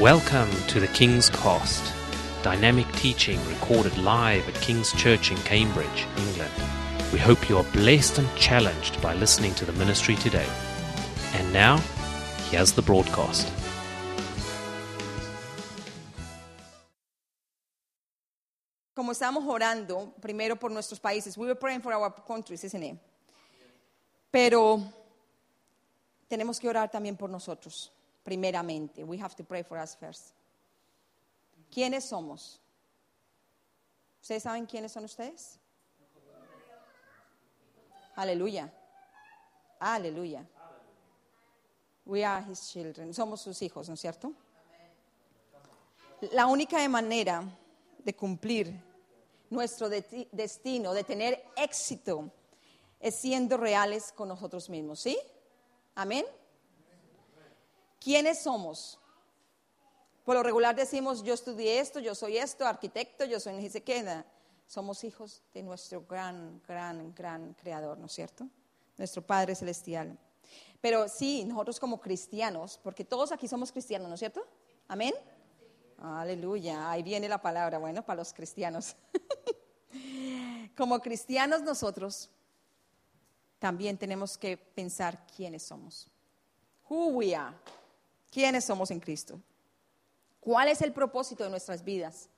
Welcome to the King's Cost, dynamic teaching recorded live at King's Church in Cambridge, England. We hope you are blessed and challenged by listening to the ministry today. And now, here's the broadcast. como estábamos orando primero por nuestros países, we were praying for our countries, isn't it? Pero tenemos que orar también por nosotros, primeramente. We have to pray for us first. ¿Quiénes somos? ¿Ustedes saben quiénes son ustedes? Aleluya. Aleluya. We are his children. Somos sus hijos, ¿no es cierto? La única manera de cumplir nuestro de- destino, de tener éxito, es siendo reales con nosotros mismos, ¿sí? Amén. ¿Quiénes somos? Por lo regular decimos, yo estudié esto, yo soy esto, arquitecto, yo soy ni se queda. Somos hijos de nuestro gran, gran, gran creador, ¿no es cierto? Nuestro Padre Celestial. Pero sí, nosotros como cristianos, porque todos aquí somos cristianos, ¿no es cierto? Amén. Aleluya, ahí viene la palabra, bueno, para los cristianos. Como cristianos nosotros también tenemos que pensar quiénes somos. Who we are. ¿Quiénes somos en Cristo? ¿Cuál es el propósito de nuestras vidas?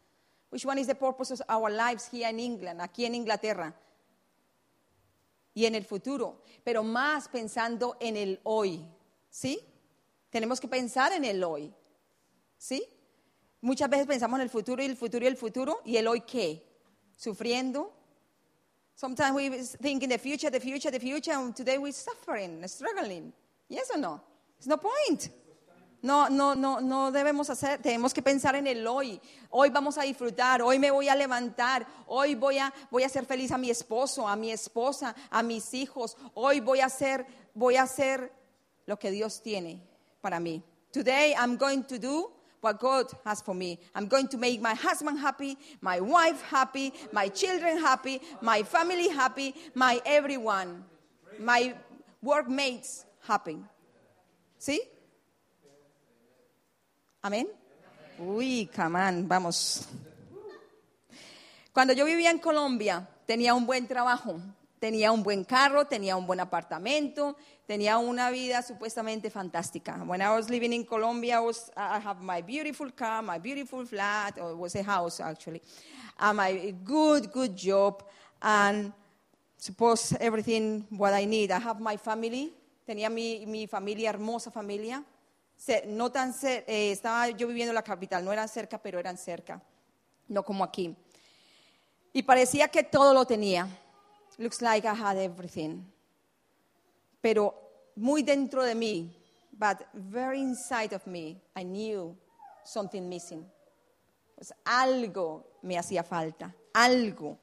Which one is the purpose of our lives here in England, aquí en Inglaterra? Y en el futuro, pero más pensando en el hoy, ¿sí? Tenemos que pensar en el hoy, ¿sí? Muchas veces pensamos en el futuro y el futuro y el futuro, ¿y el hoy qué? Sufriendo. Sometimes we think in the future, the future, the future, and today we're suffering, struggling. Yes or no? There's no point. No, no, no, no debemos hacer, tenemos que pensar en el hoy. Hoy vamos a disfrutar, hoy me voy a levantar, hoy voy a, voy a hacer feliz a mi esposo, a mi esposa, a mis hijos. Hoy voy a hacer, voy a hacer lo que Dios tiene para mí. Today I'm going to do what God has for me. I'm going to make my husband happy, my wife happy, my children happy, my family happy, my everyone, my workmates happy. ¿Sí? Amén. Uy, camán, vamos. Cuando yo vivía en Colombia, tenía un buen trabajo, tenía un buen carro, tenía un buen apartamento, tenía una vida supuestamente fantástica. When I was living in Colombia, I, was, I have my beautiful car, my beautiful flat, or it was a house actually, and my good, good job, and suppose everything what I need. I have my family, tenía mi, mi familia, hermosa familia. No tan eh, estaba yo viviendo en la capital, no eran cerca, pero eran cerca, no como aquí. Y parecía que todo lo tenía. Looks like I had everything. Pero muy dentro de mí, but very inside of me, I knew something missing. Pues algo me hacía falta, algo.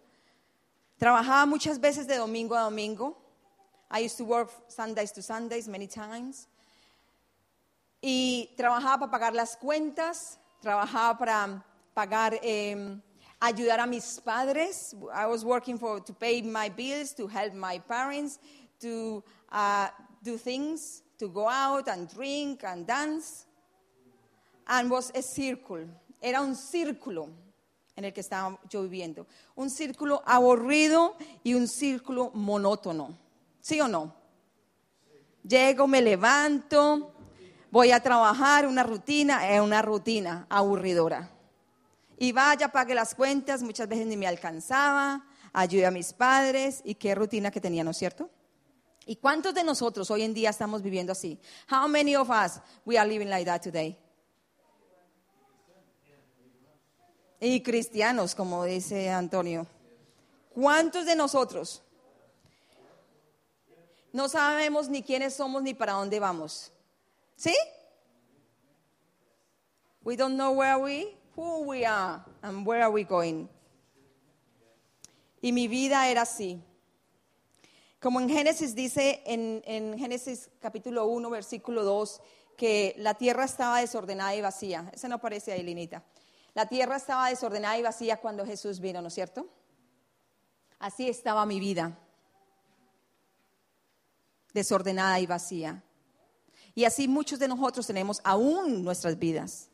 Trabajaba muchas veces de domingo a domingo. I used to work Sundays to Sundays many times. Y trabajaba para pagar las cuentas, trabajaba para pagar, eh, ayudar a mis padres. I was working for, to pay my bills, to help my parents, to uh, do things, to go out and drink and dance. And was a circle. Era un círculo en el que estaba yo viviendo. Un círculo aburrido y un círculo monótono. ¿Sí o no? Llego, me levanto, voy a trabajar, una rutina, es una rutina aburridora. Y vaya, pague las cuentas, muchas veces ni me alcanzaba, ayude a mis padres y qué rutina que tenía, ¿no es cierto? ¿Y cuántos de nosotros hoy en día estamos viviendo así? How many of us we are living like that today? Y cristianos, como dice Antonio. ¿Cuántos de nosotros no sabemos ni quiénes somos ni para dónde vamos? ¿Sí? We don't know where we, who we are, and where are we going. Y mi vida era así. Como en Génesis dice, en, en Génesis capítulo 1, versículo 2, que la tierra estaba desordenada y vacía. Ese no aparece ahí, Linita. La tierra estaba desordenada y vacía cuando Jesús vino, ¿no es cierto? Así estaba mi vida, desordenada y vacía. Y así muchos de nosotros tenemos aún nuestras vidas.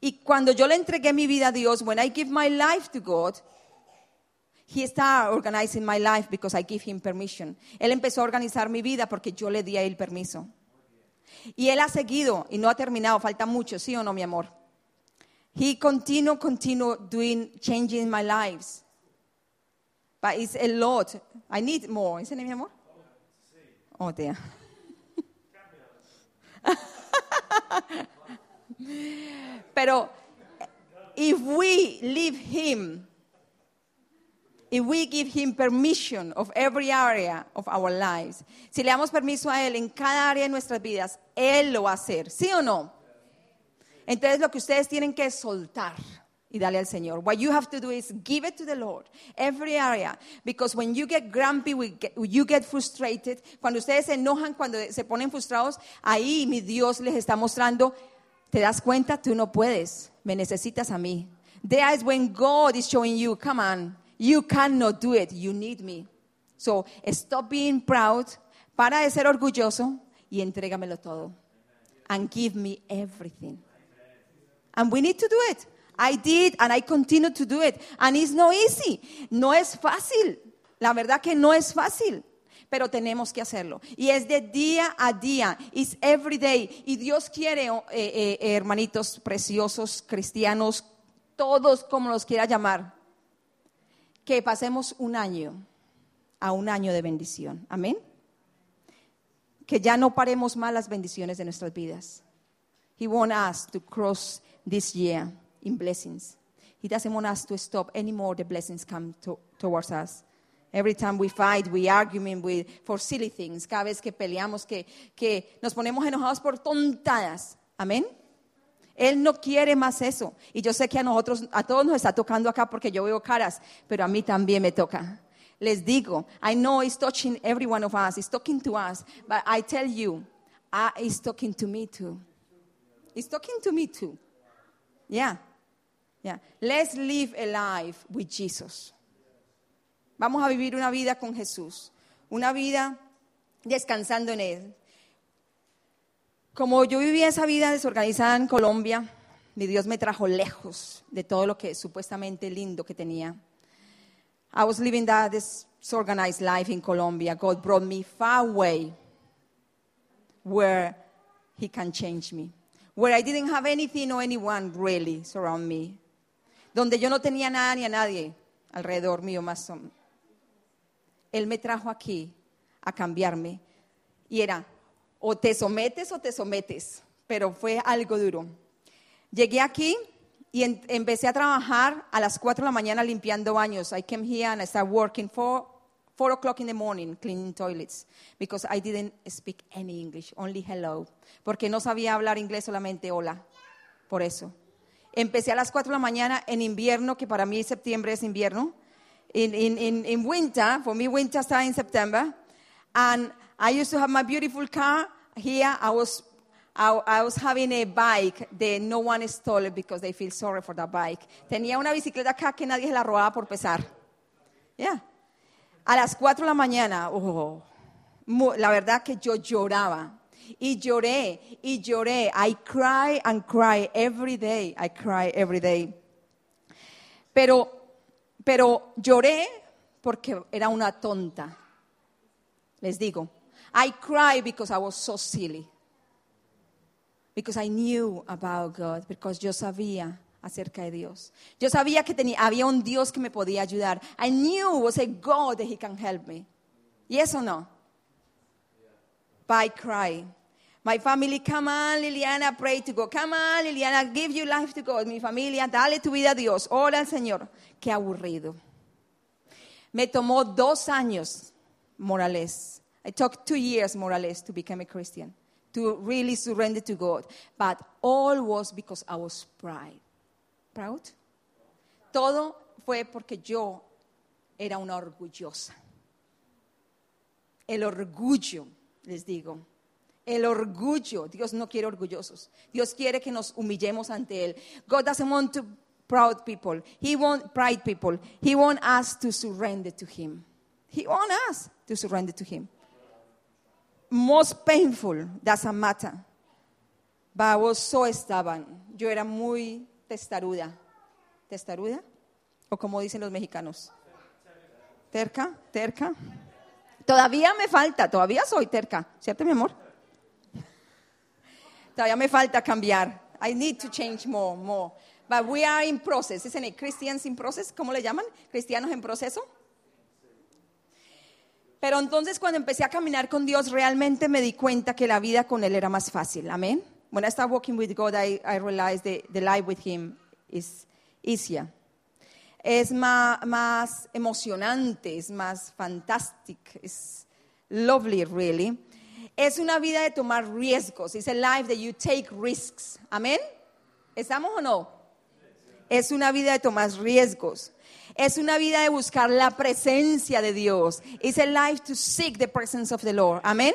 Y cuando yo le entregué mi vida a Dios, when I give my life to God, He started organizing my life because I give him permission. Él empezó a organizar mi vida porque yo le di a él permiso. Y él ha seguido y no ha terminado, falta mucho, ¿sí o no, mi amor? He continue, continue doing, changing my lives. But it's a lot. I need more. ¿Isn't it, mi amor? Oh, dear. Pero if we leave him if we give him permission of every area of our lives, si le damos permiso a él en cada área de nuestras vidas, él lo va a hacer, ¿sí o no? Entonces lo que ustedes tienen que soltar y darle al Señor. What you have to do is give it to the Lord, every area, because when you get grumpy, you get frustrated, cuando ustedes se enojan, cuando se ponen frustrados, ahí mi Dios les está mostrando, te das cuenta, tú no puedes, me necesitas a mí. There is when God is showing you, come on, You cannot do it. You need me. So stop being proud. Para de ser orgulloso y entrégamelo todo. And give me everything. And we need to do it. I did and I continue to do it. And it's not easy. No es fácil. La verdad que no es fácil. Pero tenemos que hacerlo. Y es de día a día. It's every day. Y Dios quiere, eh, eh, hermanitos preciosos, cristianos, todos como los quiera llamar que pasemos un año a un año de bendición. Amén. Que ya no paremos más las bendiciones de nuestras vidas. He wants us to cross this year in blessings. He doesn't want us to stop anymore the blessings come to, towards us. Every time we fight, we argue with, for silly things. Cada vez que peleamos, que, nos ponemos enojados por tontadas. Amén. Él no quiere más eso. Y yo sé que a nosotros, a todos nos está tocando acá porque yo veo caras, pero a mí también me toca. Les digo, I know it's touching every one of us, it's talking to us, but I tell you, it's talking to me too. It's talking to me too. Yeah. Yeah. Let's live a life with Jesus. Vamos a vivir una vida con Jesús, una vida descansando en Él. Como yo vivía esa vida desorganizada en Colombia, mi Dios me trajo lejos de todo lo que supuestamente lindo que tenía. I was living that disorganized life in Colombia. God brought me far away where He can change me. Where I didn't have anything or anyone really surround me. Donde yo no tenía nada ni a nadie alrededor mío más. Él me trajo aquí a cambiarme. Y era o te sometes o te sometes, pero fue algo duro. Llegué aquí y empecé a trabajar a las 4 de la mañana limpiando baños. I came here and I started working for 4 o'clock in the morning cleaning toilets because I didn't speak any English, only hello. Porque no sabía hablar inglés, solamente hola. Por eso. Empecé a las 4 de la mañana en invierno, que para mí septiembre es invierno. In, in, in, in winter, for me winter started in September. And I used to have my beautiful car here. I was, I, was having a bike that no one stole it because they feel sorry for that bike. Tenía una bicicleta acá que nadie la robaba por pesar. Yeah. A las 4 de la mañana, oh, la verdad que yo lloraba. Y lloré, y lloré. I cry and cry every day. I cry every day. Pero, pero lloré porque era una tonta. Les digo, I cried because I was so silly. Because I knew about God, because yo sabía acerca de Dios. Yo sabía que tenía, había un Dios que me podía ayudar. I knew was a God that He can help me. Yes or no? I cried. My family, come on, Liliana, pray to God. Come on, Liliana, give your life to God. Mi familia, dale tu vida a Dios. Ora Señor. Qué aburrido. Me tomó dos años, Morales, I took two years, more or less, to become a Christian, to really surrender to God. But all was because I was proud. Proud? Todo fue porque yo era una orgullosa. El orgullo, les digo. El orgullo. Dios no quiere orgullosos. Dios quiere que nos humillemos ante Él. God doesn't want to proud people. He wants pride people. He wants us to surrender to Him. He wants us to surrender to Him most painful doesn't matter. baboso estaban. Yo era muy testaruda. ¿Testaruda? ¿O como dicen los mexicanos? ¿Terca? ¿Terca? Todavía me falta, todavía soy terca, ¿cierto, mi amor? Todavía me falta cambiar. I need to change more, more. But we are in process, isn't it? Christians in process, ¿cómo le llaman? Cristianos en proceso. Pero entonces cuando empecé a caminar con Dios, realmente me di cuenta que la vida con Él era más fácil. Amén. When I started walking with God, I, I realized that the life with Him is easier. Es más, emocionante, es más fantastic, es lovely, really. Es una vida de tomar riesgos. It's a life that you take risks. Amén. ¿Estamos o no? Es una vida de tomar riesgos. Es una vida de buscar la presencia de Dios. It's a life to seek the presence of the Lord. Amén.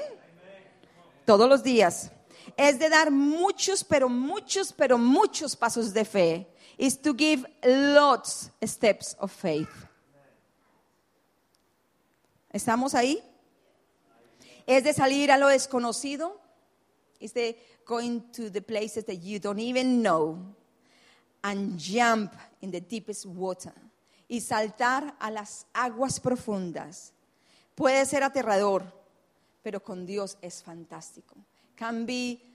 Todos los días. Es de dar muchos, pero muchos, pero muchos pasos de fe. Is to give lots steps of faith. ¿Estamos ahí? Es de salir a lo desconocido. Es de going to the places that you don't even know and jump in the deepest water y saltar a las aguas profundas. Puede ser aterrador, pero con Dios es fantástico. Can be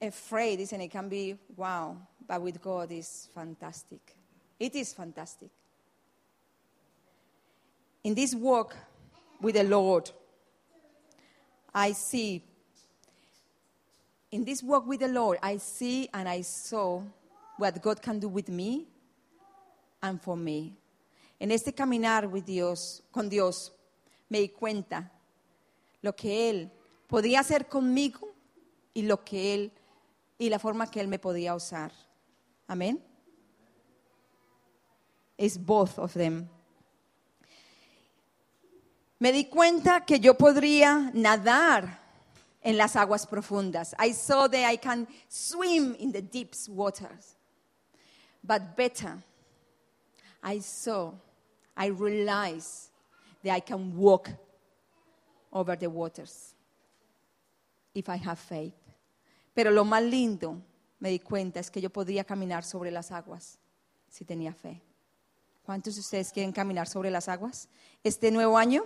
afraid, isn't it? Can be wow, but with God is fantastic. It is fantastic. In this walk with the Lord, I see, in this walk with the Lord, I see and I saw what God can do with me and for me. En este caminar with Dios, con Dios, me di cuenta lo que Él podía hacer conmigo y lo que Él y la forma que Él me podía usar. Amén. It's both of them. Me di cuenta que yo podría nadar en las aguas profundas. I saw that I can swim in the deep waters. But better, I saw, I realized that I can walk over the waters if I have faith. Pero lo más lindo, me di cuenta, es que yo podría caminar sobre las aguas si tenía fe. ¿Cuántos de ustedes quieren caminar sobre las aguas? Este nuevo año,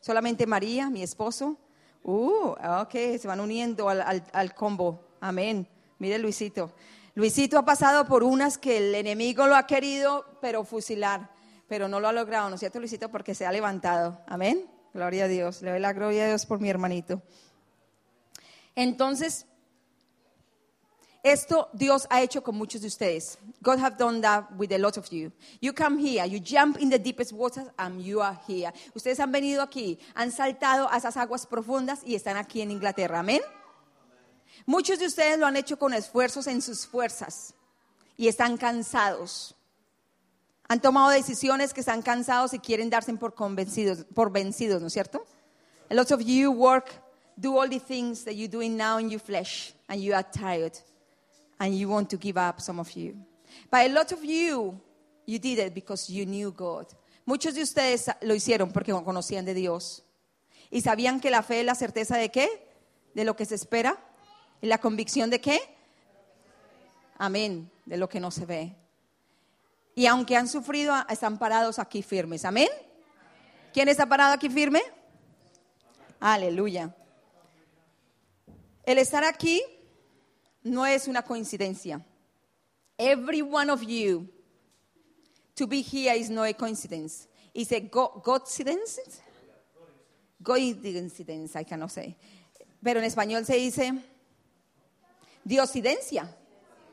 solamente María, mi esposo. Uh, ok, se van uniendo al, al, al combo. Amén. Mire Luisito. Luisito ha pasado por unas que el enemigo lo ha querido, pero fusilar, pero no lo ha logrado, ¿no es cierto, Luisito? Porque se ha levantado. Amén. Gloria a Dios. Le doy la gloria a Dios por mi hermanito. Entonces, esto Dios ha hecho con muchos de ustedes. God have done that with a lot of you. You come here, you jump in the deepest waters and you are here. Ustedes han venido aquí, han saltado a esas aguas profundas y están aquí en Inglaterra. Amén. Muchos de ustedes lo han hecho con esfuerzos en sus fuerzas y están cansados. Han tomado decisiones que están cansados y quieren darse por convencidos, por vencidos, ¿no es cierto? A lot of you work, do all the things that you're doing now in your flesh, and you are tired, and you want to give up, some of you. But a lot of you, you did it because you knew God. Muchos de ustedes lo hicieron porque conocían de Dios. Y sabían que la fe es la certeza de qué? De lo que se espera. ¿Y la convicción de qué? Amén, de lo que no se ve. Y aunque han sufrido, están parados aquí firmes. Amén. ¿Quién está parado aquí firme? Aleluya. El estar aquí no es una coincidencia. Every one of you to be here is no a coincidence. It's a go coincidence. Coincidence, I cannot say. Pero en español se dice diosidencia,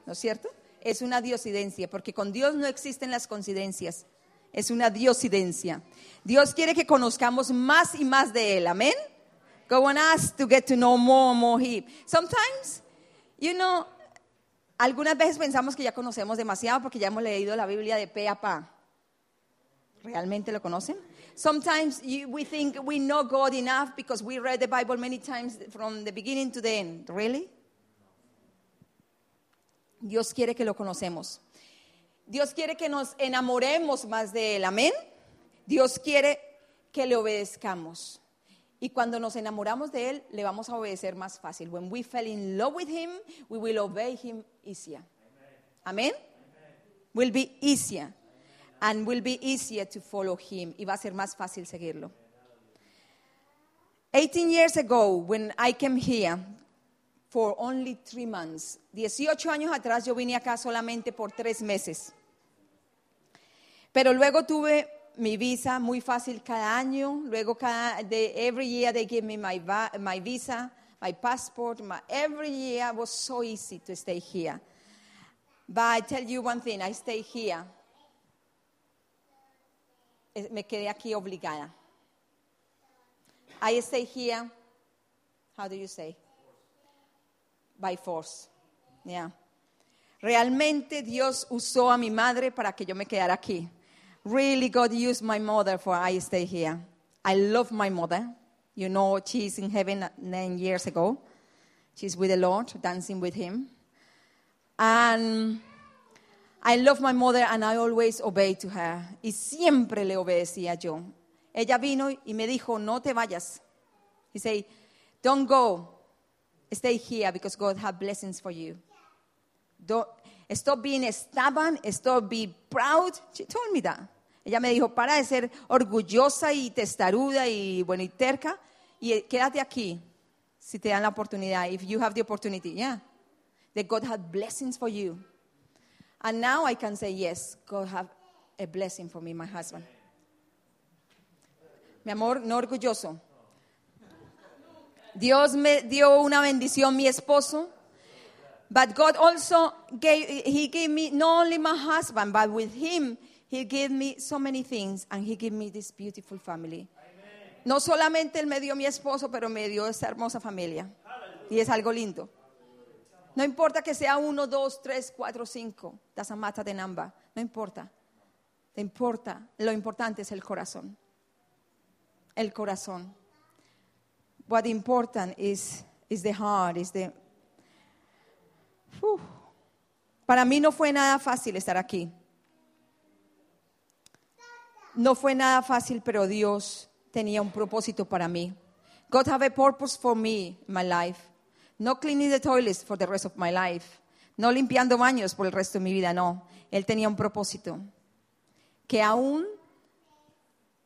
¿no es cierto? Es una diosidencia, porque con Dios no existen las coincidencias. Es una diosidencia. Dios quiere que conozcamos más y más de Él. Amén. Go on us to get to know more and more Him. Sometimes, you know, algunas veces pensamos que ya conocemos demasiado porque ya hemos leído la Biblia de pe a pa. ¿Realmente lo conocen? Sometimes you, we think we know God enough because we read the Bible many times from the beginning to the end. Really? Dios quiere que lo conocemos. Dios quiere que nos enamoremos más de Él. Amén. Dios quiere que le obedezcamos. Y cuando nos enamoramos de Él, le vamos a obedecer más fácil. When we fell in love with Him, we will obey Him easier. Amén. Will be easier. And will be easier to follow Him. Y va a ser más fácil seguirlo. 18 years ago, when I came here for only three months, 18 años atrás yo vine acá solamente por tres meses. Pero luego tuve mi visa muy fácil cada año. Luego cada de every year they give me my, my visa, my passport. My, every year was so easy to stay here. But I tell you one thing, I stay here. Me quedé aquí obligada. I stay here. How do you say? By force. Yeah. Realmente Dios usó a mi madre para que yo me quedara aquí. Really, God used my mother for I stay here. I love my mother. You know, she's in heaven nine years ago. She's with the Lord, dancing with Him. And I love my mother and I always obey to her. Y siempre le obedecía yo. Ella vino y me dijo, no te vayas. He said, don't go. Stay here because God has blessings for you. Don't, stop being stubborn, stop being proud. She told me that. Ella me dijo, para de ser orgullosa y testaruda y bueno y terca y quédate aquí si te dan la oportunidad. If you have the opportunity, yeah. That God has blessings for you. And now I can say, yes, God have a blessing for me, my husband. Mi amor, no orgulloso. Dios me dio una bendición, mi esposo. But God also gave, He gave me not only my husband, but with Him, He gave me so many things, and He gave me this beautiful family. No solamente Él me dio mi esposo, pero me dio esta hermosa familia. Y es algo lindo. No importa que sea uno, dos, tres, cuatro, cinco. Doesn't matter the number. No importa. No importa. Lo importante es el corazón. El corazón. What important is, is the heart, is the... Para mí no fue nada fácil estar aquí. No fue nada fácil, pero Dios tenía un propósito para mí. God have a purpose for me my life. No cleaning the toilets for the rest of my life. No limpiando baños por el resto de mi vida, no. Él tenía un propósito que aún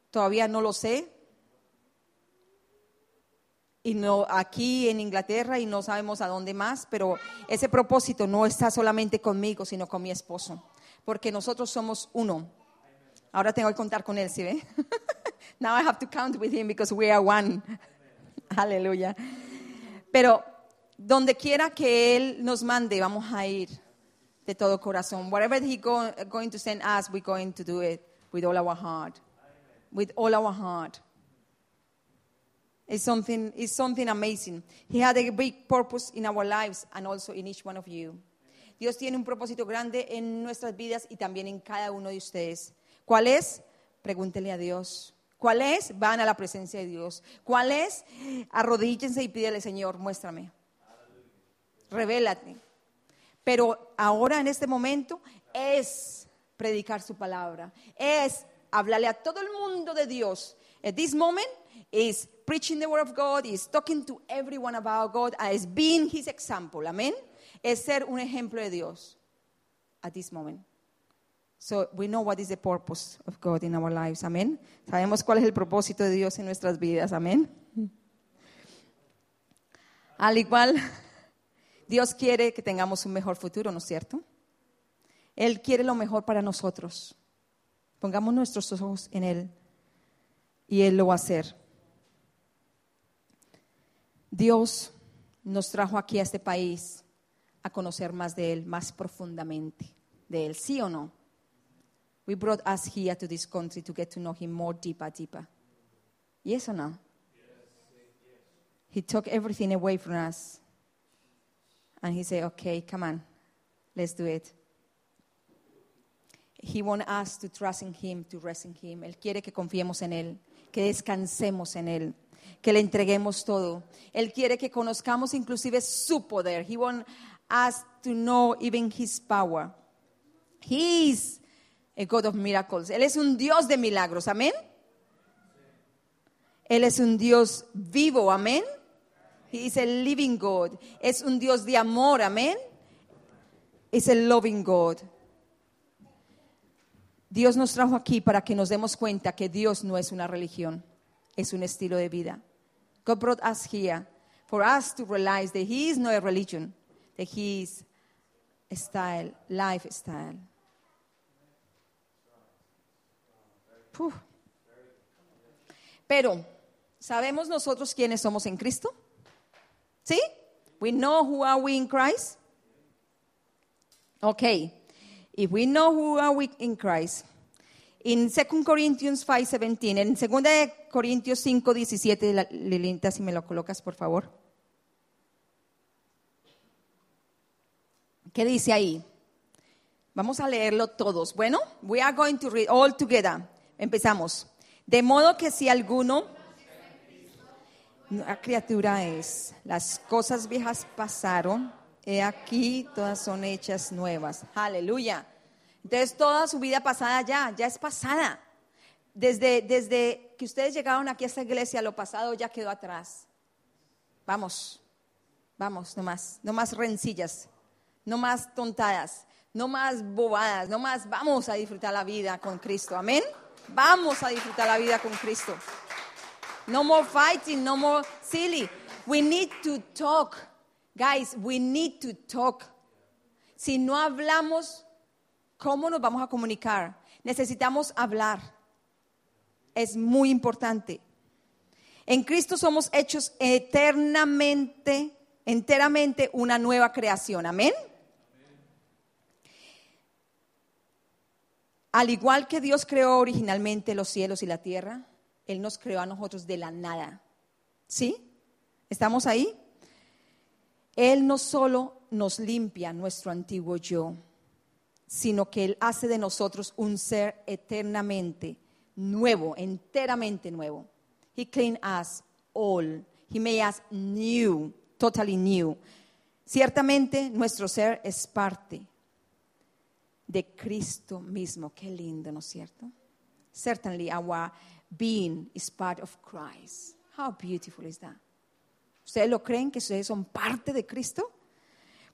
todavía no lo sé. Y no aquí en Inglaterra y no sabemos a dónde más, pero ese propósito no está solamente conmigo, sino con mi esposo, porque nosotros somos uno. Ahora tengo que contar con él, ¿sí ve? Now I have to count with him because we are one. Aleluya. Pero donde quiera que él nos mande, vamos a ir de todo corazón. Whatever he go, going to send us, we're going to do it with all our heart. With all our heart. It's something, something amazing. He had a big purpose in our lives and also in each one of you. Dios tiene un propósito grande en nuestras vidas y también en cada uno de ustedes. ¿Cuál es? Pregúntele a Dios. ¿Cuál es? Van a la presencia de Dios. ¿Cuál es? Arrodíllense y pídele, Señor, muéstrame. Revélate. Pero ahora en este momento es predicar su palabra. Es hablarle a todo el mundo de Dios. At this moment is preaching the word of God, is talking to everyone about God, is being his example. Amén. Es ser un ejemplo de Dios at this moment. So we know what is the purpose of God in our lives. Amén. Sabemos cuál es el propósito de Dios en nuestras vidas. Amén. Al igual, Dios quiere que tengamos un mejor futuro, ¿no es cierto? Él quiere lo mejor para nosotros. Pongamos nuestros ojos en Él y Él lo va a hacer. Dios nos trajo aquí a este país a conocer más de Él, más profundamente de Él, ¿sí o no? We brought us here to this country to get to know Him more deeper, deeper. Yes or no? He took everything away from us. And He said, okay, come on, let's do it. He wants us to trust in Him, to rest in Him. Él quiere que confiemos en Él, que descansemos en Él, que le entreguemos todo. Él quiere que conozcamos inclusive su poder. He wants us to know even His power. He is a God of miracles. Él es un Dios de milagros. Amén. Él es un Dios vivo, amén. He is a living God. Es un Dios de amor, amén. Es a loving God. Dios nos trajo aquí para que nos demos cuenta que Dios no es una religión, es un estilo de vida. God brought us here for us to realize that He is not a religion, that He is a style, lifestyle. Pero, ¿sabemos nosotros quiénes somos en Cristo? ¿Sí? We know who are we in Christ? Okay. If we know who are we in Christ, in 2 Corinthians 5:17, en 2 Corintios 5:17, Lilinta, si me lo colocas, por favor. ¿Qué dice ahí? Vamos a leerlo todos. Bueno, we are going to read all together. Empezamos. De modo que si alguno la criatura es, las cosas viejas pasaron, he aquí todas son hechas nuevas. Aleluya. Entonces toda su vida pasada ya, ya es pasada. Desde, desde que ustedes llegaron aquí a esta iglesia, lo pasado ya quedó atrás. Vamos, vamos, no más, no más rencillas, no más tontadas, no más bobadas, no más, vamos a disfrutar la vida con Cristo. Amén. Vamos a disfrutar la vida con Cristo. No more fighting, no more silly. We need to talk. Guys, we need to talk. Si no hablamos, ¿cómo nos vamos a comunicar? Necesitamos hablar. Es muy importante. En Cristo somos hechos eternamente, enteramente una nueva creación. Amén. Al igual que Dios creó originalmente los cielos y la tierra, Él nos creó a nosotros de la nada. ¿Sí? ¿Estamos ahí? Él no solo nos limpia nuestro antiguo yo, sino que Él hace de nosotros un ser eternamente nuevo, enteramente nuevo. He cleaned us all. He made us new, totally new. Ciertamente nuestro ser es parte de Cristo mismo. Qué lindo, ¿no es cierto? Certainly our being is part of Christ. How beautiful is that? ¿Ustedes lo creen que ustedes son parte de Cristo?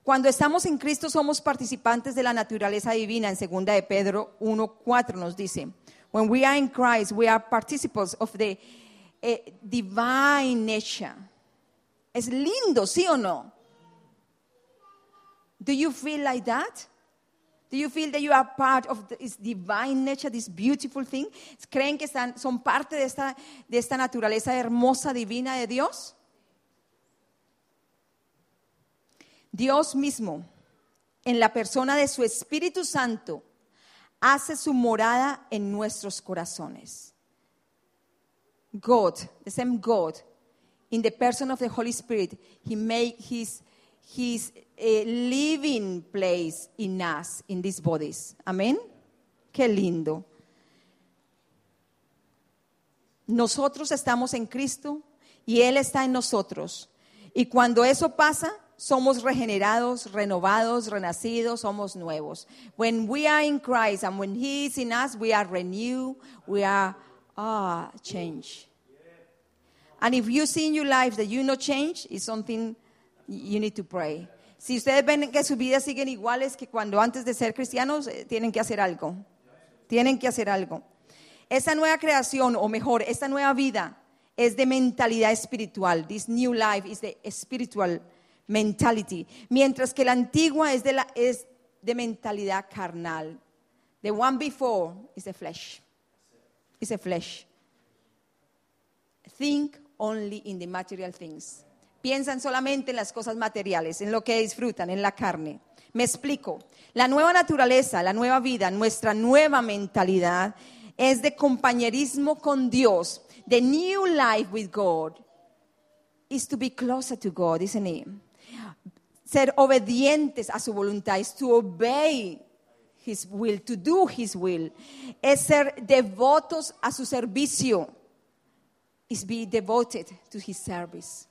Cuando estamos en Cristo somos participantes de la naturaleza divina. En 2 de Pedro 1:4 nos dice, when we are in Christ, we are participants of the eh, divine nature. Es lindo, ¿sí o no? Do you feel like that? Do you feel that you are part of this divine nature, this beautiful thing? ¿Creen que están, son parte de esta, de esta naturaleza hermosa, divina de Dios? Dios mismo, en la persona de su Espíritu Santo, hace su morada en nuestros corazones. God, the same God, in the person of the Holy Spirit, He made His His uh, living place in us, in these bodies. Amén. Qué lindo. Nosotros estamos en Cristo y Él está en nosotros. Y cuando eso pasa, somos regenerados, renovados, renacidos, somos nuevos. When we are in Christ and when He is in us, we are renewed, we are ah, change. And if you see in your life that you not change, it's something you need to pray. Si ustedes ven que sus vidas siguen iguales que cuando antes de ser cristianos, eh, tienen que hacer algo. Tienen que hacer algo. Esta nueva creación, o mejor, esta nueva vida es de mentalidad espiritual. This new life is the spiritual mentality. Mientras que la antigua es de, la, es de mentalidad carnal. The one before is the flesh. Is the flesh. Think only in the material things. Piensan solamente en las cosas materiales, en lo que disfrutan, en la carne. Me explico. La nueva naturaleza, la nueva vida, nuestra nueva mentalidad es de compañerismo con Dios. The new life with God is to be closer to God, isn't it? Ser obedientes a su voluntad, es to obey His will, to do His will. Es ser devotos a su servicio. Is be devoted to His service.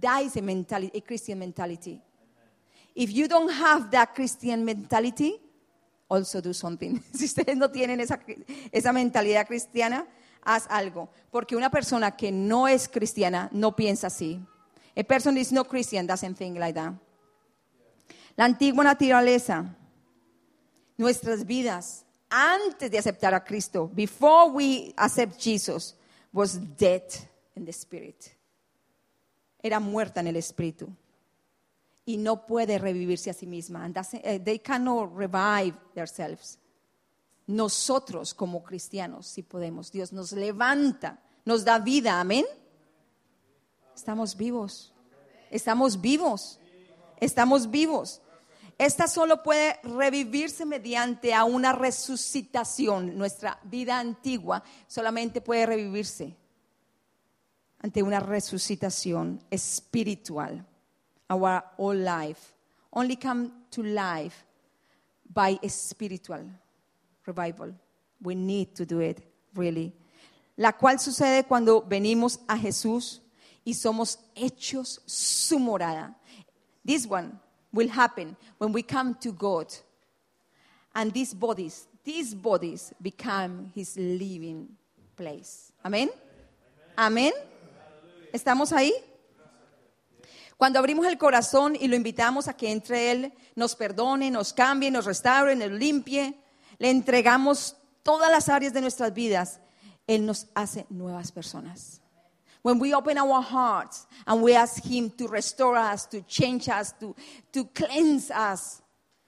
That is a mentality, a Christian mentality. If you don't have that Christian mentality, also do something. Si ustedes no tienen esa, esa mentalidad cristiana, haz algo. Porque una persona que no es cristiana no piensa así. A person is not Christian doesn't think like that. La antigua naturaleza, nuestras vidas, antes de aceptar a Cristo, before we accept Jesus, was dead in the spirit. Era muerta en el espíritu. Y no puede revivirse a sí misma. And eh, they cannot revive themselves. Nosotros como cristianos sí podemos. Dios nos levanta, nos da vida. Amén. Estamos vivos. Estamos vivos. Estamos vivos. Esta solo puede revivirse mediante a una resucitación. Nuestra vida antigua solamente puede revivirse ante una resucitación espiritual. Our whole life only come to life by a spiritual revival. We need to do it, really. La cual sucede cuando venimos a Jesús y somos hechos su morada. This one will happen when we come to God. And these bodies, these bodies become his living place. Amén. Amén. ¿Estamos ahí? Cuando abrimos el corazón y lo invitamos a que entre Él, nos perdone, nos cambie, nos restaure, nos limpie, le entregamos todas las áreas de nuestras vidas, Él nos hace nuevas personas. When we open our hearts and we ask Him to restore us, to change us, to, to cleanse us,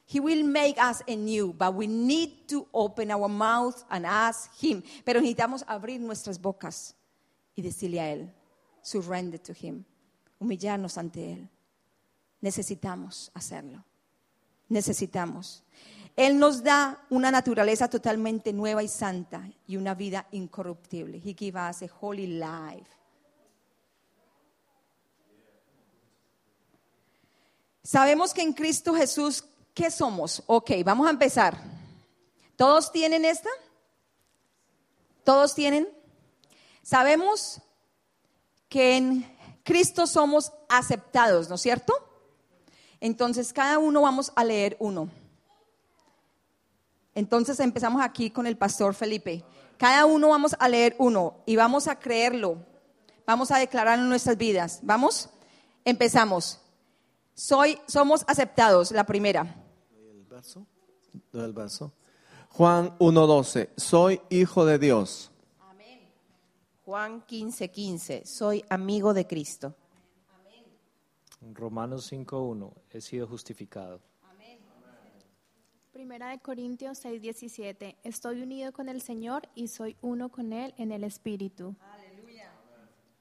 He will make us anew, but we need to open our mouth and ask Him. Pero necesitamos abrir nuestras bocas y decirle a Él, surrender to Him, humillarnos ante Él. Necesitamos hacerlo. Necesitamos. Él nos da una naturaleza totalmente nueva y santa y una vida incorruptible. He gives us a holy life. Sabemos que en Cristo Jesús, ¿qué somos? Ok, vamos a empezar. ¿Todos tienen esta? ¿Todos tienen? Sabemos que en Cristo somos aceptados, ¿no es cierto? Entonces, cada uno vamos a leer uno. Entonces, empezamos aquí con el pastor Felipe. Cada uno vamos a leer uno y vamos a creerlo. Vamos a declarar en nuestras vidas. ¿Vamos? Empezamos. Soy, somos aceptados, la primera. el verso? Doy el verso. Juan 1.12. Soy hijo de Dios. Juan 15, 15. Soy amigo de Cristo. Romanos 5.1. He sido justificado. Primera de Corintios 6, 17. Estoy unido con el Señor y soy uno con Él en el Espíritu.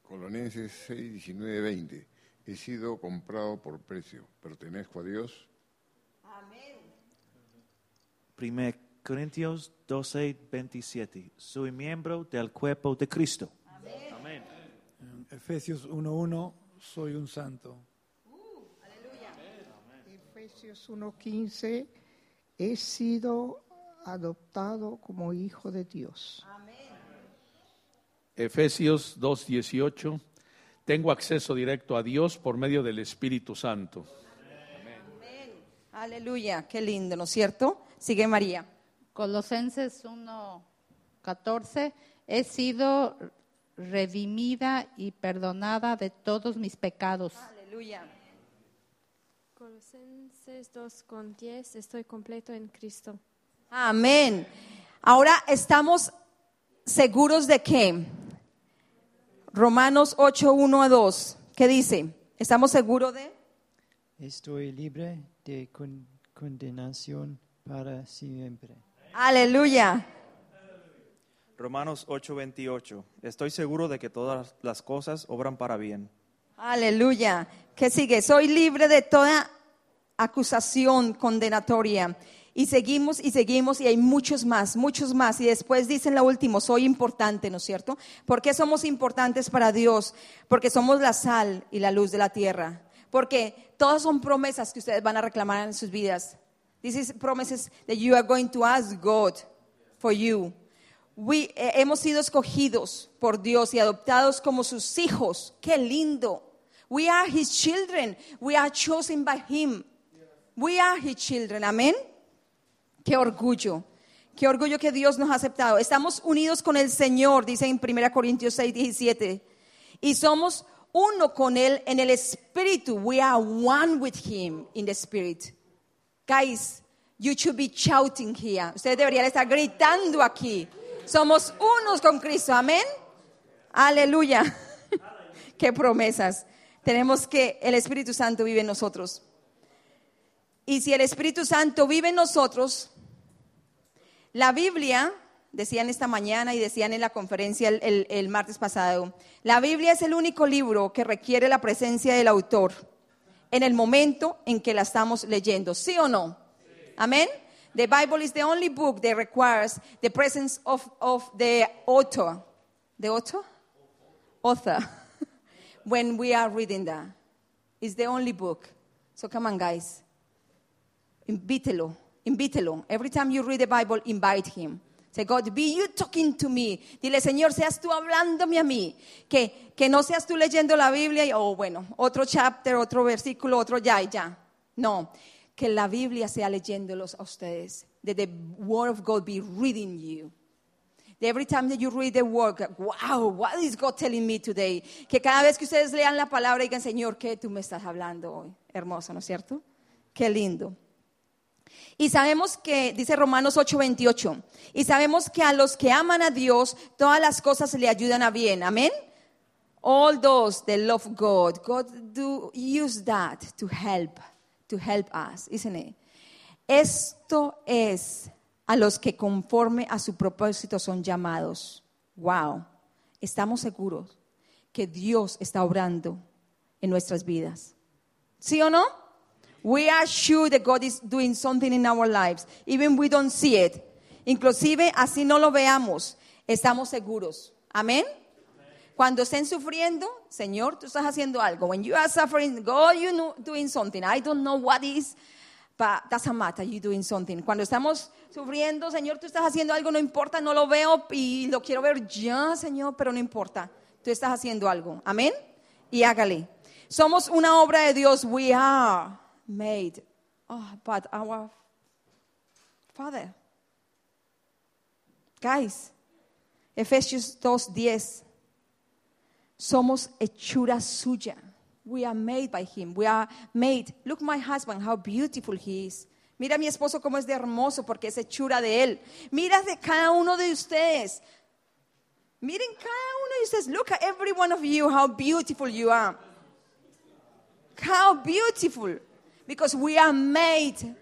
Colonenses 6, 19, 20. He sido comprado por precio. Pertenezco a Dios. 1 Corintios 12, 27. Soy miembro del cuerpo de Cristo. Amén. Efesios 1.1, soy un santo. Efesios 1:15, he sido adoptado como hijo de Dios. Efesios 2.18, tengo acceso directo a Dios por medio del Espíritu Santo. Aleluya, qué lindo, ¿no es cierto? Sigue María. Colosenses 1:14, he sido redimida y perdonada de todos mis pecados. Aleluya. Colosenses 2 con 10, estoy completo en Cristo. Amén. Ahora estamos seguros de que Romanos 8, 1 a 2, ¿qué dice? ¿Estamos seguros de? Estoy libre de con- condenación para siempre. Aleluya. Romanos 8:28. Estoy seguro de que todas las cosas obran para bien. Aleluya. ¿Qué sigue? Soy libre de toda acusación condenatoria. Y seguimos y seguimos y hay muchos más, muchos más. Y después dicen la última, soy importante, ¿no es cierto? ¿Por qué somos importantes para Dios? Porque somos la sal y la luz de la tierra. Porque todas son promesas que ustedes van a reclamar en sus vidas. This is promises that you are going to ask God for you. We, eh, hemos sido escogidos por Dios y adoptados como sus hijos. Qué lindo. We are his children. We are chosen by him. We are his children. Amén. Qué orgullo. Qué orgullo que Dios nos ha aceptado. Estamos unidos con el Señor, dice en 1 Corintios 6, 17. Y somos uno con Él en el Espíritu. We are one with Him in the Spirit. Guys, you should be shouting here. Ustedes deberían estar gritando aquí. Somos unos con Cristo. Amén. Aleluya. Qué promesas. Tenemos que el Espíritu Santo vive en nosotros. Y si el Espíritu Santo vive en nosotros, la Biblia, decían esta mañana y decían en la conferencia el, martes pasado, la Biblia es el único libro que requiere la presencia del autor en el momento en que la estamos leyendo. ¿Sí o no? Amén. The Bible is the only book that requires the presence of, of the author. The author? Author. when we are reading that. It's the only book. So come on, guys. Invítelo, invítelo. Every time you read the Bible, invite him. Say, God, be you talking to me. Dile, Señor, seas tú hablándome a mí. Que, que no seas tú leyendo la Biblia y, oh, bueno, otro chapter, otro versículo, otro ya y ya. No, que la Biblia sea leyéndolos a ustedes. That the Word of God be reading you. Every time that you read the word, wow, what is God telling me today? Que cada vez que ustedes lean la palabra digan, Señor, ¿qué tú me estás hablando hoy? Hermoso, ¿no es cierto? Qué lindo. Y sabemos que, dice Romanos 8:28, y sabemos que a los que aman a Dios, todas las cosas le ayudan a bien. Amén. All those that love God, God do use that to help, to help us, isn't it? Esto es a los que conforme a su propósito son llamados. Wow. Estamos seguros que Dios está obrando en nuestras vidas. ¿Sí o no? We are sure that God is doing something in our lives, even we don't see it. Inclusive así no lo veamos, estamos seguros. Amén. Cuando estén sufriendo, Señor, tú estás haciendo algo. When you are suffering, God, you know, doing something. I don't know what is, but doesn't matter. You doing something. Cuando estamos sufriendo, Señor, tú estás haciendo algo, no importa, no lo veo y lo quiero ver ya, Señor, pero no importa. Tú estás haciendo algo. Amén. Y hágale. Somos una obra de Dios. We are made. Oh, but our Father. Guys, Efesios 2:10. Somos hechura suya. We are made by him. We are made. Look my husband, how beautiful he is. Mira a mi esposo cómo es de hermoso porque es hechura de él. Mira de cada uno de ustedes. Miren cada uno de ustedes. Look at every one of you how beautiful you are. How beautiful. Because we are made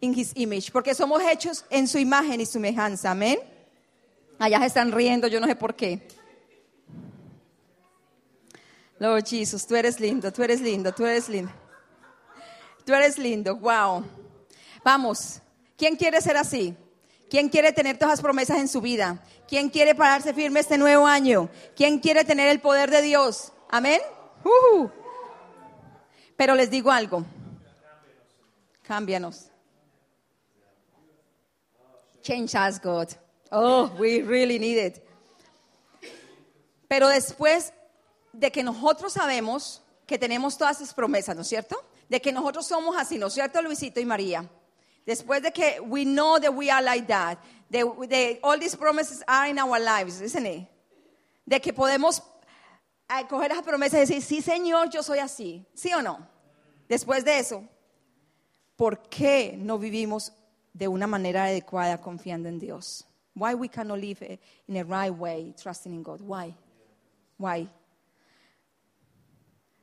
in his image. Porque somos hechos en su imagen y semejanza. Amén. Allá se están riendo, yo no sé por qué. Lord Jesus, tú eres lindo, tú eres lindo, tú eres lindo. Tú eres lindo, wow. Vamos, ¿quién quiere ser así? ¿Quién quiere tener todas las promesas en su vida? ¿Quién quiere pararse firme este nuevo año? ¿Quién quiere tener el poder de Dios? Amén. Ujú. Pero les digo algo. Cámbianos. Change us, God. Oh, we really need it. Pero después de que nosotros sabemos que tenemos todas esas promesas, ¿no es cierto? De que nosotros somos así, ¿no es cierto, Luisito y María? Después de que we know that we are like that, de, all these promises are in our lives, isn't it? De que podemos eh, coger esas promesas y decir, sí, Señor, yo soy así, ¿sí o no? Después de eso, ¿por qué no vivimos de una manera adecuada confiando en Dios? Why we cannot live in a right way, trusting in God? Why? Why?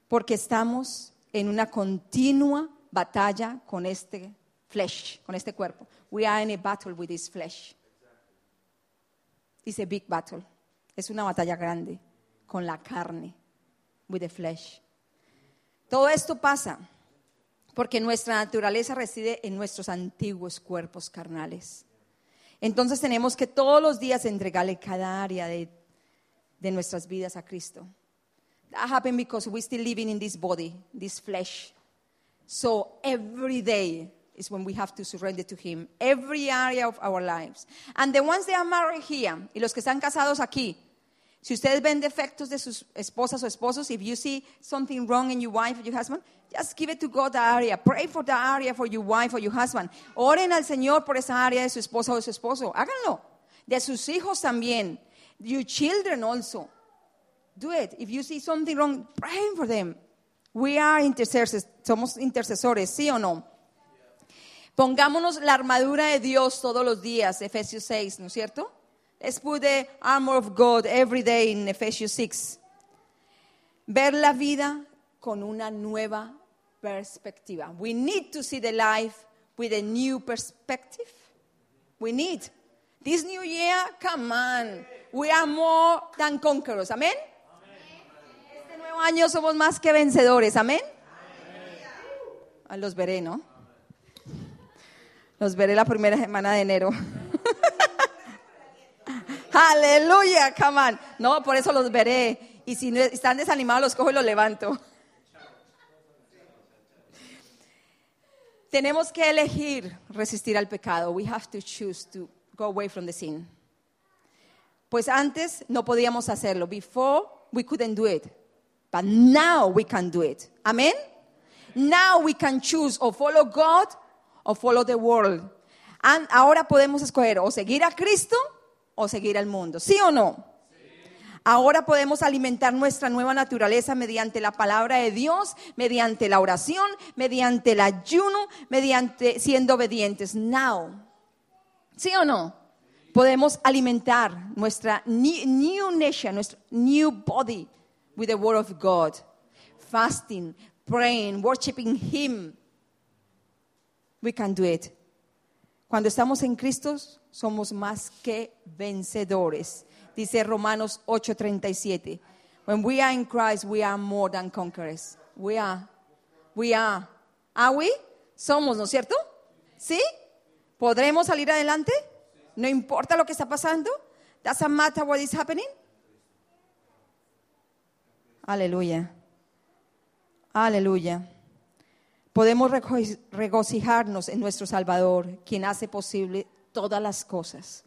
Porque estamos en una continua batalla con este flesh, con este cuerpo. We are in a battle with this flesh. It's a big battle. Es una batalla grande con la carne, with the flesh. Todo esto pasa porque nuestra naturaleza reside en nuestros antiguos cuerpos carnales. Entonces tenemos que todos los días entregarle cada área de, de nuestras vidas a Cristo. That happened because we're still living in this body, this flesh. So every day is when we have to surrender to Him, every area of our lives. And the ones that are married here, y los que están casados aquí, si ustedes ven defectos de sus esposas o esposos, if you see something wrong in your wife or your husband, Just give it to God the area. Pray for the area for your wife or your husband. Oren al Señor por esa área de su esposa o de su esposo. Háganlo. De sus hijos también. Your children also. Do it. If you see something wrong, pray for them. We are intercessors. Somos intercesores, ¿sí o no? Pongámonos la armadura de Dios todos los días, Efesios 6, ¿no es cierto? Let's put the armor of God every day in Ephesians 6. Ver la vida con una nueva perspectiva. We need to see the life with a new perspective. We need. This new year, come on. We are more than conquerors. Amén. Este nuevo año somos más que vencedores. Amén. Ah, Los veré, ¿no? Los veré la primera semana de enero. Aleluya, come on. No, por eso los veré. Y si están desanimados, los cojo y los levanto. Tenemos que elegir resistir al pecado. We have to choose to go away from the sin. Pues antes no podíamos hacerlo. Before we couldn't do it. But now we can do it. Amen. Now we can choose or follow God or follow the world. And ahora podemos escoger o seguir a Cristo o seguir al mundo. ¿Sí o no? Ahora podemos alimentar nuestra nueva naturaleza mediante la palabra de Dios, mediante la oración, mediante el ayuno, mediante siendo obedientes. Now. ¿Sí o no? Podemos alimentar nuestra new, nation, nuestro new body with the word of God. Fasting, praying, worshiping Him. We can do it. Cuando estamos en Cristo, somos más que vencedores. Dice Romanos 8:37. When we are in Christ, we are more than conquerors. We are. We are. ¿Are we? Somos, ¿no es cierto? ¿Sí? ¿Podremos salir adelante? No importa lo que está pasando. Doesn't matter what is happening. Aleluya. Aleluya. Podemos rego- regocijarnos en nuestro Salvador, quien hace posible todas las cosas.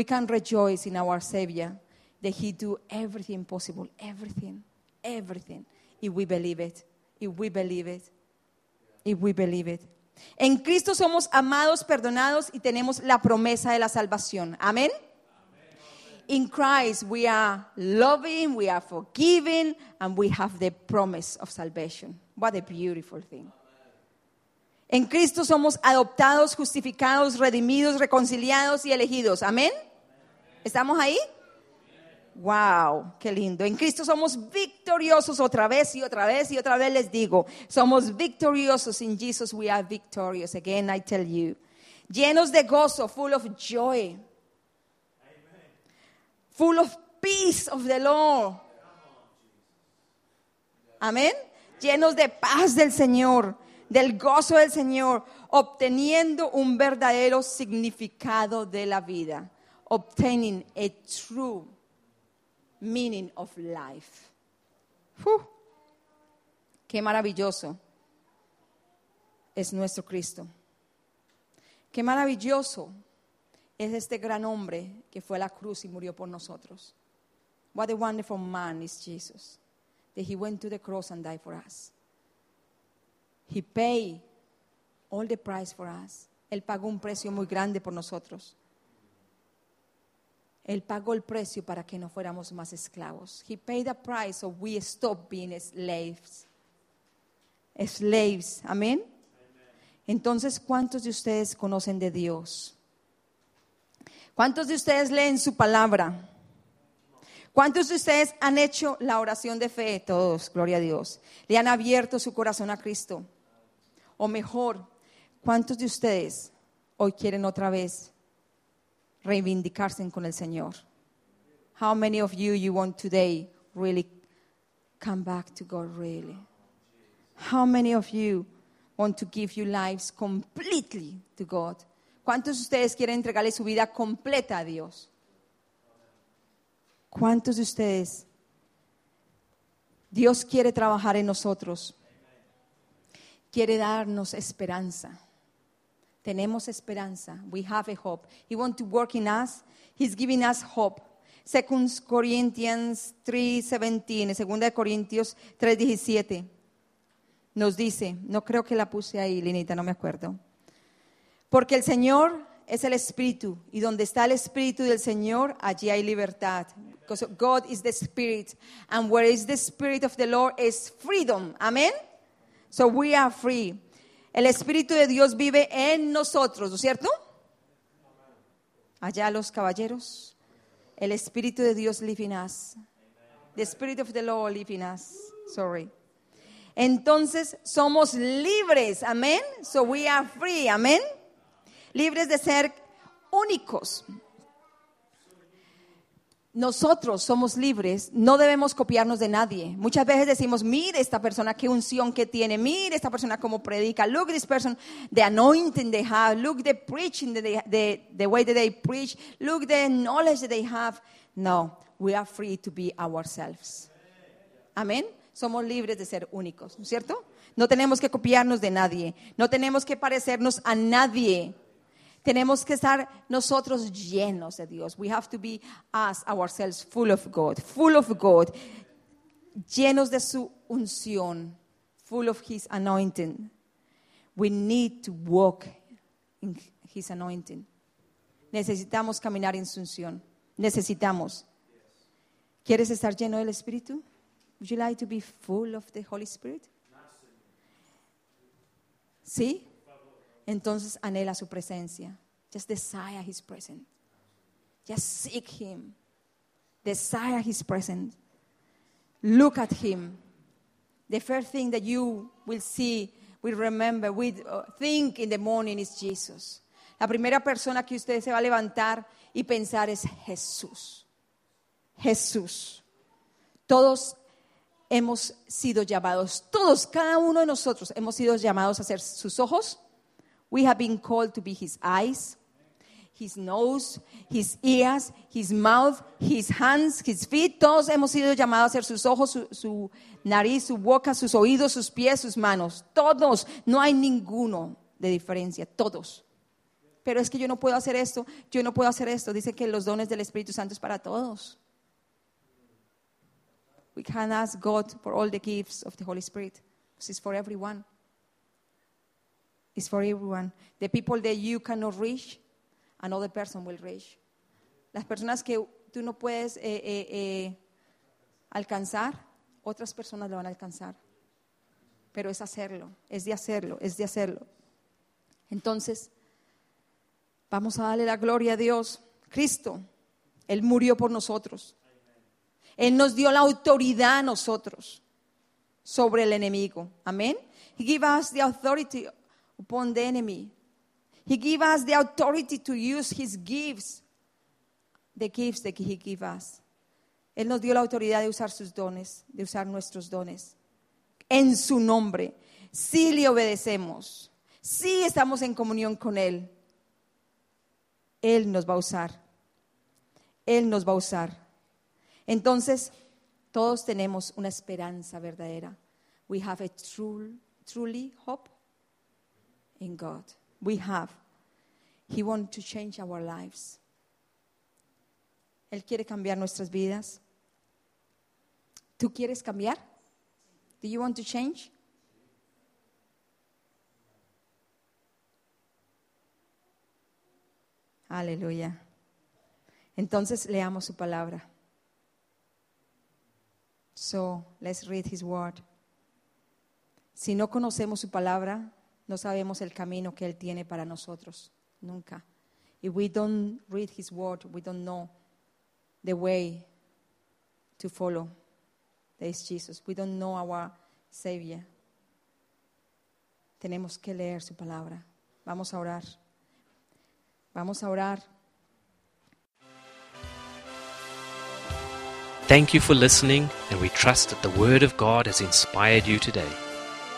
We can rejoice in our Savior that He do everything possible, everything, everything. If we believe it, if we believe it, if we believe it. En Cristo somos amados, perdonados y tenemos la promesa de la salvación. Amén. In Christ we are loving, we are forgiving, and we have the promise of salvation. What a beautiful thing. En Cristo somos adoptados, justificados, redimidos, reconciliados y elegidos. Amén. ¿Estamos ahí? Wow, qué lindo. En Cristo somos victoriosos otra vez y otra vez y otra vez les digo, somos victoriosos. In Jesus we are victorious. Again I tell you. Llenos de gozo, full of joy. Full of peace of the Lord. Amén. Llenos de paz del Señor, del gozo del Señor, obteniendo un verdadero significado de la vida. Obtaining a true meaning of life. Uf, qué maravilloso es nuestro Cristo. Qué maravilloso es este gran hombre que fue a la cruz y murió por nosotros. What a wonderful man is Jesus. That he went to the cross and died for us. He paid all the price for us. Él pagó un precio muy grande por nosotros. Él pagó el precio para que no fuéramos más esclavos. He paid the price so we stop being slaves. Slaves, amén. Entonces, ¿cuántos de ustedes conocen de Dios? ¿Cuántos de ustedes leen su palabra? ¿Cuántos de ustedes han hecho la oración de fe? Todos, gloria a Dios. Le han abierto su corazón a Cristo. O mejor, ¿cuántos de ustedes hoy quieren otra vez reivindicarse con el Señor? How many of you you want today really come back to God really? How many of you want to give your lives completely to God? ¿Cuántos de ustedes quieren entregarle su vida completa a Dios? ¿Cuántos de ustedes? Dios quiere trabajar en nosotros. Quiere darnos esperanza. Tenemos esperanza. We have a hope. He wants to work in us. He's giving us hope. Second Corinthians 3:17, 2 Corintios 3:17. nos dice, no creo que la puse ahí, Linita, no me acuerdo. Porque el Señor es el Espíritu y donde está el Espíritu del Señor, allí hay libertad. Because God is the Spirit and where is the Spirit of the Lord is freedom. Amén. So we are free. El Espíritu de Dios vive en nosotros, ¿no es cierto? Allá los caballeros. El Espíritu de Dios live in us. The Spirit of the Lord live in us. Sorry. Entonces somos libres, amén. So we are free, amén. Libres de ser únicos. Nosotros somos libres, no debemos copiarnos de nadie. Muchas veces decimos, mire esta persona qué unción que tiene, mire esta persona cómo predica, look this person, the anointing they have, look the preaching, that they, the, way that they preach, look the knowledge that they have. No, we are free to be ourselves. Amén. Somos libres de ser únicos, ¿no es cierto? No tenemos que copiarnos de nadie, no tenemos que parecernos a nadie. Tenemos que estar nosotros llenos de Dios. We have to be us, ourselves, full of God, full of God, llenos de su unción, full of His anointing. We need to walk in His anointing. Necesitamos caminar en su unción. Necesitamos. ¿Quieres estar lleno del Espíritu? Would you like to be full of the Holy Spirit? ¿Sí? Entonces anhela su presencia. Just desire his presence. Just seek him. Desire his presence. Look at him. The first thing that you will see, will remember, will uh, think in the morning is Jesus. La primera persona que usted se va a levantar y pensar es Jesús. Jesús. Todos hemos sido llamados, todos, cada uno de nosotros hemos sido llamados a ser sus ojos. We have been called to be his eyes, his nose, his ears, his mouth, his hands, his feet. Todos hemos sido llamados a ser sus ojos, su, nariz, su boca, sus oídos, sus pies, sus manos. Todos, no hay ninguno de diferencia, todos. Pero es que yo no puedo hacer esto, yo no puedo hacer esto. Dice que los dones del Espíritu Santo es para todos. We can ask God for all the gifts of the Holy Spirit. Because it's for everyone. It's for everyone. The people that you cannot reach, another person will reach. Las personas que tú no puedes eh, eh, eh, alcanzar, otras personas lo van a alcanzar. Pero es hacerlo, es de hacerlo, es de hacerlo. Entonces, vamos a darle la gloria a Dios. Cristo, Él murió por nosotros. Él nos dio la autoridad a nosotros sobre el enemigo. Amén. He gave us the authority upon the enemy. He gave us the authority to use his gifts, the gifts that he gave us. Él nos dio la autoridad de usar sus dones, de usar nuestros dones. En su nombre. Si le obedecemos, si estamos en comunión con Él, Él nos va a usar. Él nos va a usar. Entonces, todos tenemos una esperanza verdadera. We have a true, truly hope in God. We have. He wants to change our lives. Él quiere cambiar nuestras vidas. ¿Tú quieres cambiar? Do you want to change? Aleluya. Entonces leamos su palabra. So, let's read his word. Si no conocemos su palabra, no sabemos el camino que él tiene para nosotros. Nunca. If we don't read his word, we don't know the way to follow. That is Jesus. We don't know our Savior. Tenemos que leer su palabra. Vamos a orar. Vamos a orar. Thank you for listening, and we trust that the Word of God has inspired you today.